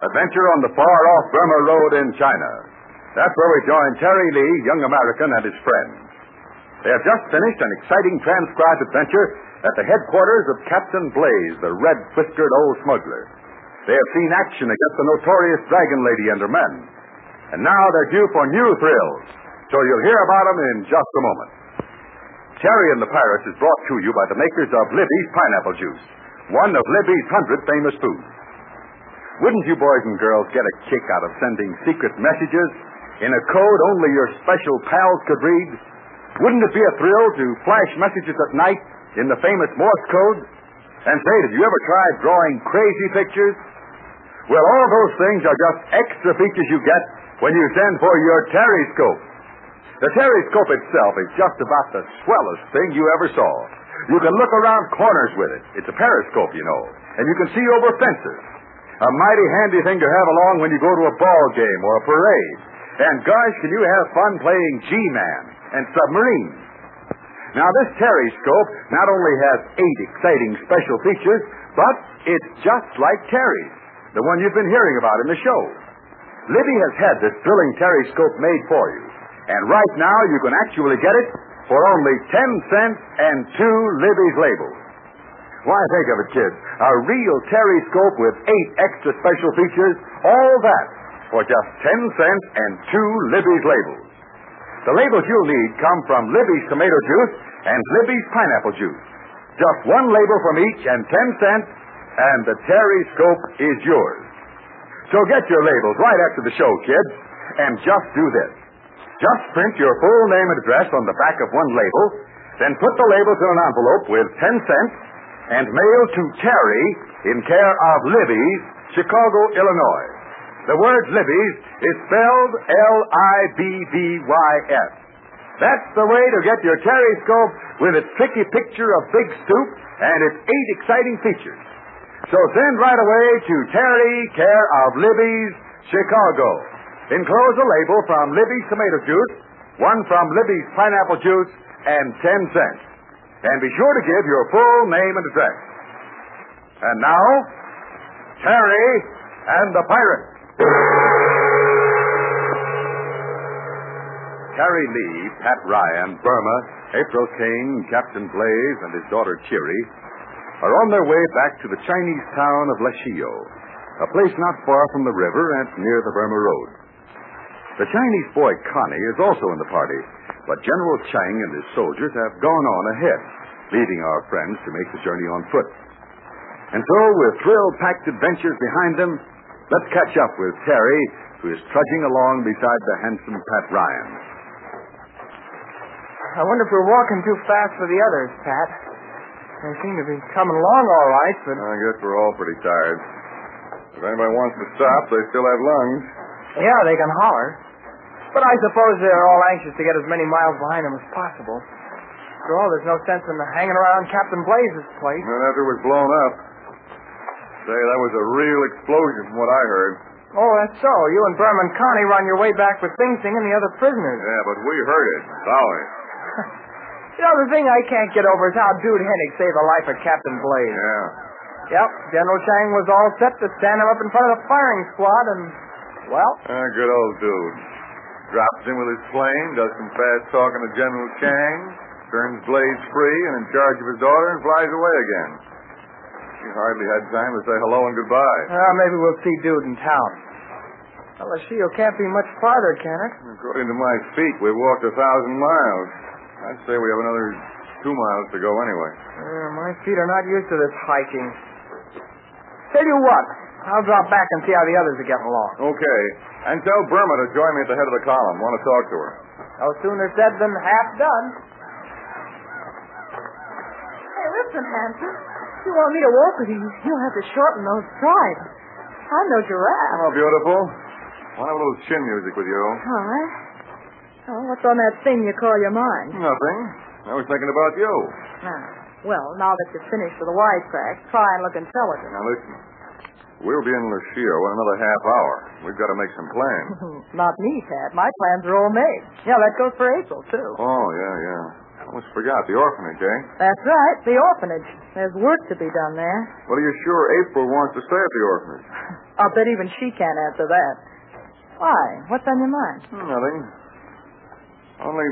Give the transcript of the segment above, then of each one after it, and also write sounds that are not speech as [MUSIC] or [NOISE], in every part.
Adventure on the far off Burma Road in China. That's where we join Terry Lee, young American, and his friends. They have just finished an exciting transcribed adventure at the headquarters of Captain Blaze, the red whiskered old smuggler. They have seen action against the notorious Dragon Lady and her men. And now they're due for new thrills. So you'll hear about them in just a moment. Terry and the Pirates is brought to you by the makers of Libby's Pineapple Juice, one of Libby's hundred famous foods. Wouldn't you boys and girls get a kick out of sending secret messages in a code only your special pals could read? Wouldn't it be a thrill to flash messages at night in the famous Morse code? And say, did you ever try drawing crazy pictures? Well, all those things are just extra features you get when you send for your Terryscope. The Terryscope itself is just about the swellest thing you ever saw. You can look around corners with it. It's a periscope, you know, and you can see over fences. A mighty handy thing to have along when you go to a ball game or a parade. And gosh, can you have fun playing G-Man and submarine? Now, this Terryscope not only has eight exciting special features, but it's just like Terry's, the one you've been hearing about in the show. Libby has had this thrilling Terryscope made for you. And right now, you can actually get it for only 10 cents and two Libby's labels. Why, think of it, kids. A real Terryscope with eight extra special features, all that for just 10 cents and two Libby's labels. The labels you'll need come from Libby's tomato juice and Libby's pineapple juice. Just one label from each and 10 cents, and the Terryscope is yours. So get your labels right after the show, kids, and just do this. Just print your full name and address on the back of one label, then put the labels in an envelope with 10 cents and mail to Terry in care of Libby's, Chicago, Illinois. The word Libby's is spelled L-I-B-B-Y-S. That's the way to get your Terryscope with its tricky picture of Big Stoop and its eight exciting features. So send right away to Terry, care of Libby's, Chicago. Enclose a label from Libby's tomato juice, one from Libby's pineapple juice, and 10 cents. And be sure to give your full name and address. And now, Terry and the Pirate. Terry Lee, Pat Ryan, Burma, April Kane, Captain Blaze, and his daughter Cheery are on their way back to the Chinese town of Lashio, a place not far from the river and near the Burma Road. The Chinese boy Connie is also in the party, but General Chang and his soldiers have gone on ahead, leaving our friends to make the journey on foot. And so, with thrill-packed adventures behind them, let's catch up with Terry, who is trudging along beside the handsome Pat Ryan. I wonder if we're walking too fast for the others, Pat. They seem to be coming along all right, but I guess we're all pretty tired. If anybody wants to stop, they still have lungs. yeah, they can holler. But I suppose they're all anxious to get as many miles behind them as possible. After all, there's no sense in hanging around Captain Blaze's place. And after it was blown up. Say, that was a real explosion from what I heard. Oh, that's so. You and Berman Connie were on your way back with Sing Sing and the other prisoners. Yeah, but we heard it. Sorry. You know, the thing I can't get over is how Dude Hennick saved the life of Captain Blaze. Yeah. Yep, General Chang was all set to stand him up in front of the firing squad, and, well, Ah, good old dude. Drops in with his plane, does some fast talking to General Chang, turns Blaze free and in charge of his daughter, and flies away again. He hardly had time to say hello and goodbye. uh, maybe we'll see Dude in town. Well, Lashio can't be much farther, can it? According to my feet, we've walked a thousand miles. I'd say we have another two miles to go anyway. Uh, my feet are not used to this hiking. Tell you what, I'll drop back and see how the others are getting along. Okay. And tell Burma to join me at the head of the column. Want to talk to her. No sooner said than half done. Hey, listen, handsome. If you want me to walk with you, you'll have to shorten those strides. I'm no giraffe. Oh, beautiful. Want to have a little chin music with you? All right. Oh, what's on that thing you call your mind? Nothing. I was thinking about you. Ah, well, now that you're finished with the wisecrack, try and look intelligent. Now listen. We'll be in Lashio in another half hour. We've got to make some plans. [LAUGHS] Not me, Pat. My plans are all made. Yeah, that goes for April, too. Oh, yeah, yeah. I Almost forgot. The orphanage, eh? That's right, the orphanage. There's work to be done there. Well, are you sure April wants to stay at the orphanage? [LAUGHS] I'll bet even she can't answer that. Why? What's on your mind? Nothing. Only,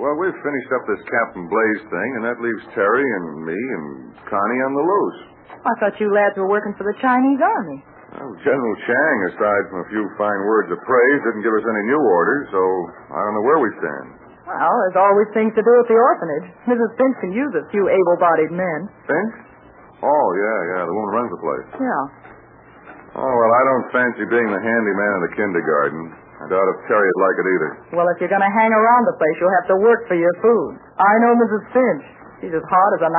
well, we've finished up this Captain Blaze thing, and that leaves Terry and me and Connie on the loose. I thought you lads were working for the Chinese army. Well, General Chang, aside from a few fine words of praise, didn't give us any new orders, so I don't know where we stand. Well, there's always things to do at the orphanage. Mrs. Finch can use a few able-bodied men. Finch? Oh, yeah, yeah, the woman runs the place. Yeah. Oh, well, I don't fancy being the handyman in the kindergarten. I doubt if Terry'd like it either. Well, if you're going to hang around the place, you'll have to work for your food. I know Mrs. Finch. She's as hard as a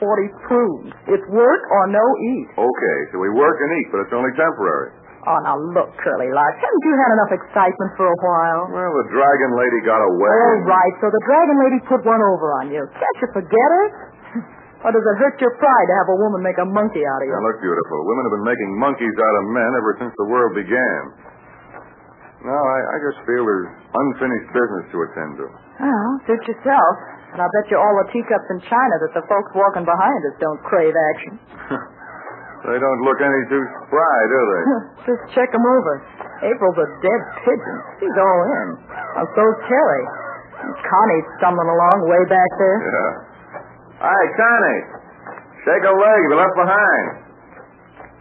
1940 prune. It's work or no eat. Okay, so we work and eat, but it's only temporary. Oh, now look, Curly Lark. Haven't you had enough excitement for a while? Well, the dragon lady got away. All right, so the dragon lady put one over on you. Can't you forget her? [LAUGHS] or does it hurt your pride to have a woman make a monkey out of you? Now, look, beautiful. Women have been making monkeys out of men ever since the world began. No, I, I just feel there's unfinished business to attend to. Well, suit yourself. And I'll bet you all the teacups in China that the folks walking behind us don't crave action. [LAUGHS] They don't look any too spry, do they? [LAUGHS] Just check 'em over. April's a dead pigeon. She's all in. And so's Terry. And Connie's stumbling along way back there. yeah. Hi, Connie. Shake a leg. You're left behind.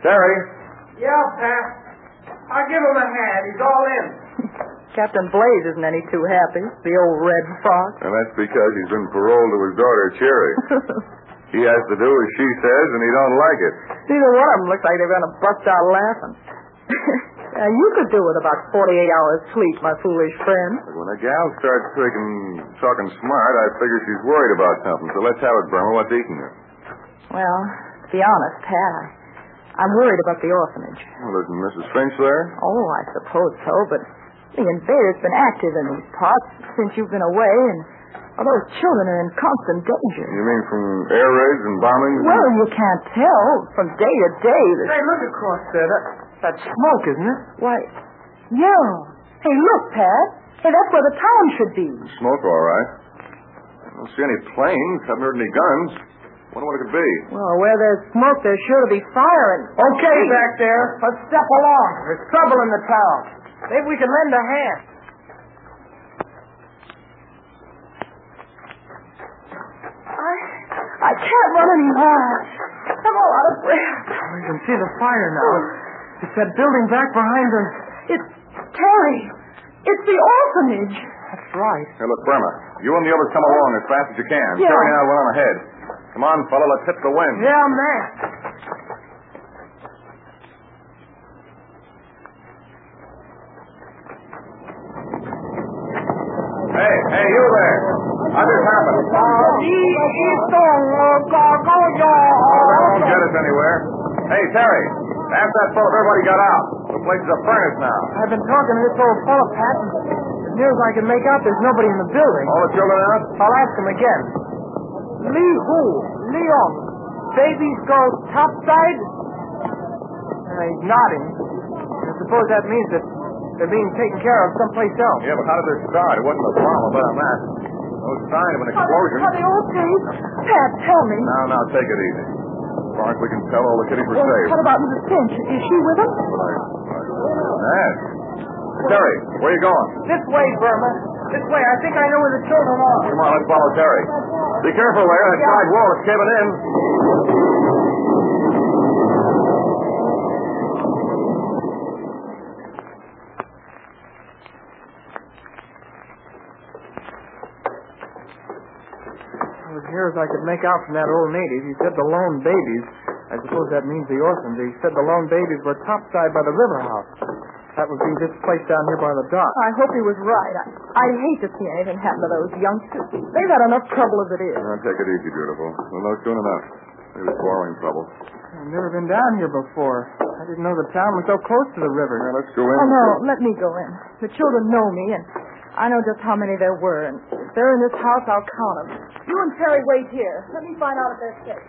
Terry. Yeah, Pat. I'll give him a hand. He's all in. Captain Blaze isn't any too happy. The old red fox. And that's because he's been paroled to his daughter, Cherry. [LAUGHS] he has to do as she says, and he don't like it. Neither one of them looks like they're going to bust out laughing. [LAUGHS] now, you could do with about 48 hours sleep, my foolish friend. When a gal starts taking, talking smart, I figure she's worried about something. So let's have it, Burma. What's eating her? Well, to be honest, Pat, I, I'm worried about the orphanage. Well, isn't Mrs. Finch there? Oh, I suppose so, but the invader's been active in these parts since you've been away, and all those children are in constant danger. You mean from air raids and bombings? and- Well, you can't tell. From day to day, there's... Hey, look across there. That, that's smoke, isn't it? Why, yeah. Hey, look, Pat. Hey, that's where the town should be. Smoke, all right. I don't see any planes. Haven't heard any guns. Wonder what it could be. Well, where there's smoke, there's sure to be fire, and... Okay, back there. Let's step along. There's trouble in the town. Maybe we can lend a hand. I, I can't run anymore. I'm all out of breath. We can see the fire now. It's that building back behind us. It's Terry. It's the orphanage. That's right. Hey, look, Burma. You and the others come along as fast as you can. Yeah. Terry and I will run ahead. Come on, fella. Let's hit the wind. Yeah, man. Hey, hey, you there. How'd this happen? Oh, that won't get us anywhere. Hey, Terry. Ask that fellow if everybody got out. The place is a furnace now. I've been talking to this old fellow, Pat, and as near as I can make out, there's nobody in the building. All the children out? I'll ask him again. Lee Hu, Leon, babies go topside? Uh, he's nodding. I suppose that means that they're being taken care of someplace else. Yeah, but how did this start? It wasn't a bomb, I'll bet on that. No sign of an explosion. Are they okay? Pat, tell me. Now, now, take it easy. As far as we can tell, all the kiddies were Well, safe. what about Mrs. Finch? Is she with them? Yes. Terry, where are you going? This way, Burma. This way. I think I know where the children are. Come on, let's follow Terry. Be careful there. That side wall is caving in. Well, as near as I could make out from that old native, he said the lone babies. I suppose that means the orphans. He said the lone babies were topside by the river house. That would be this place down here by the dock. I hope he was right. I, I'd hate to see anything happen to those youngsters. They've had enough trouble as it is. Now, take it easy, beautiful. We'll know soon enough. Maybe quarreling trouble. I've never been down here before. I didn't know the town was so close to the river. Now, let's go in. Oh, no, let me go in. The children know me, and I know just how many there were. And if they're in this house, I'll count them. You and Terry wait here. Let me find out if they're safe.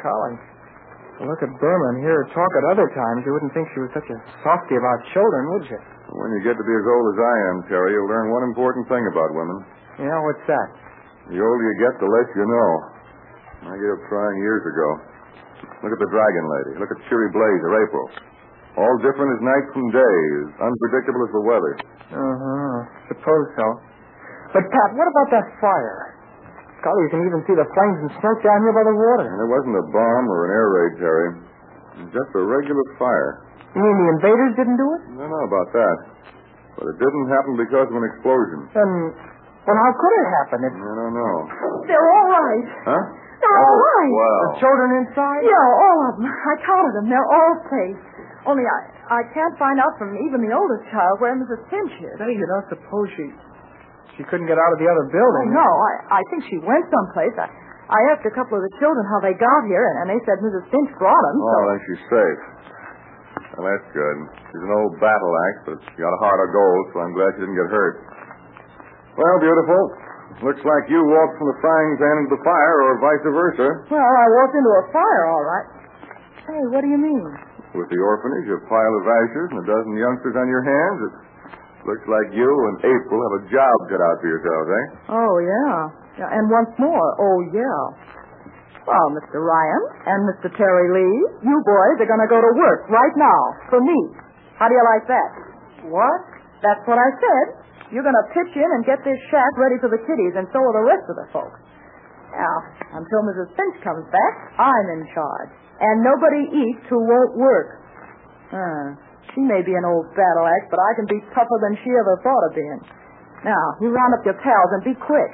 Collie. Look at Burma and hear her talk at other times, you wouldn't think she was such a softy about children, would you? When you get to be as old as I am, Terry, you'll learn one important thing about women. Yeah, what's that? The older you get, the less you know. I gave up trying years ago. Look at the Dragon Lady. Look at Cheery Blaze or April. All different as night from day, as unpredictable as the weather. Uh-huh. Suppose so. But, Pat, what about that fire? Golly, you can even see the flames and smoke down here by the water. And it wasn't a bomb or an air raid, Terry. Just a regular fire. You mean the invaders didn't do it? I don't know about that. But it didn't happen because of an explosion. Then, well, how could it happen? It... I don't know. They're all right. Huh? They're all right. Well. The children inside? Yeah, all of them. I counted them. They're all safe. Only I, I can't find out from even the oldest child where Mrs. Finch is. Say, you don't suppose she she couldn't get out of the other Oh, building? no, I, I think she went someplace. I, I asked a couple of the children how they got here, and, and they said Mrs. Finch brought them. Oh, then she's safe. Well, that's good. She's an old battle axe, but she got a heart of gold, so I'm glad she didn't get hurt. Well, beautiful. Looks like you walked from the frying pan into the fire, or vice versa. Well, I walked into a fire, all right. Hey, what do you mean? With the orphanage, a pile of ashes, and a dozen youngsters on your hands, it looks like you and April have a job cut out for yourselves, eh? Oh, yeah. yeah. And once more, oh, yeah. Well, Mr. Ryan and Mr. Terry Lee, you boys are going to go to work right now for me. How do you like that? What? That's what I said. You're going to pitch in and get this shack ready for the kiddies, and so are the rest of the folks. Now, until Mrs. Finch comes back, I'm in charge. And nobody eats who won't work. Uh, she may be an old battle axe, but I can be tougher than she ever thought of being. Now, you round up your pals and be quick.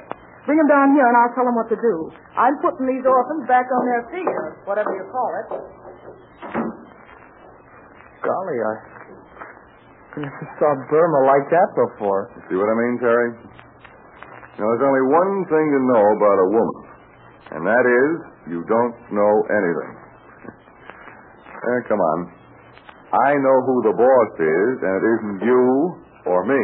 Bring them down here and I'll tell them what to do. I'm putting these orphans back on their feet, or whatever you call it. Golly, I never saw Burma like that before. See what I mean, Terry? Now, there's only one thing to know about a woman, and that is you don't know anything. Eh, come on. I know who the boss is, and it isn't you or me.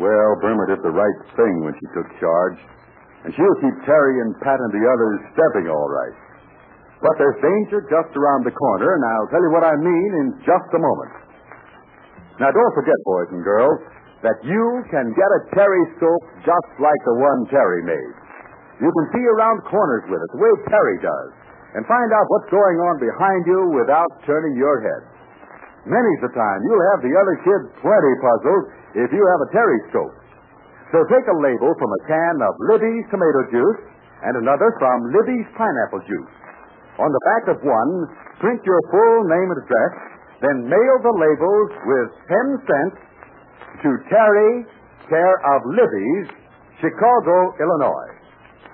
Well, Burma did the right thing when she took charge. And she'll keep Terry and Pat and the others stepping all right. But there's danger just around the corner, and I'll tell you what I mean in just a moment. Now, don't forget, boys and girls, that you can get a Terry scope just like the one Terry made. You can see around corners with it, the way Terry does, and find out what's going on behind you without turning your head. Many's the time you'll have the other kids plenty puzzled if you have a Terry scope. So take a label from a can of Libby's tomato juice and another from Libby's pineapple juice. On the back of one, print your full name and address, then mail the labels with 10 cents to Terry, care of Libby's, Chicago, Illinois.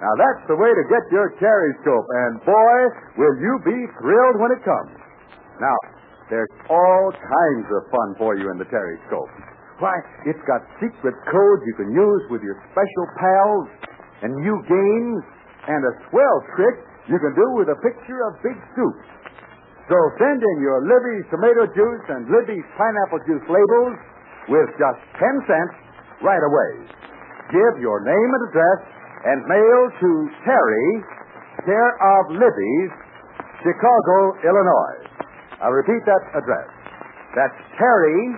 Now that's the way to get your Terryscope, and boy, will you be thrilled when it comes. Now, there's all kinds of fun for you in the Terryscope. Why, it's got secret codes you can use with your special pals, and new games, and a swell trick you can do with a picture of Big Stoop. So send in your Libby's tomato juice and Libby's pineapple juice labels with just 10 cents right away. Give your name and address and mail to Terry, care of Libby's, Chicago, Illinois. I'll repeat that address. That's Terry,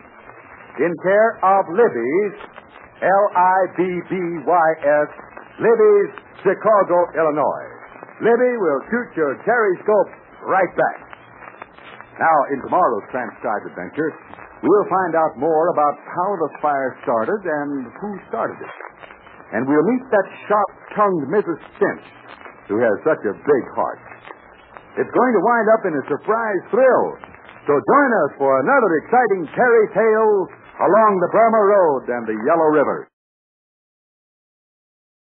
in care of Libby's, L-I-B-B-Y-S, Libby's, Chicago, Illinois. Libby will shoot your Terry scope right back. Now, in tomorrow's transcribed adventure, we'll find out more about how the fire started and who started it. And we'll meet that sharp-tongued Mrs. Finch, who has such a big heart. It's going to wind up in a surprise thrill. So join us for another exciting Terry tale along the Burma Road and the Yellow River.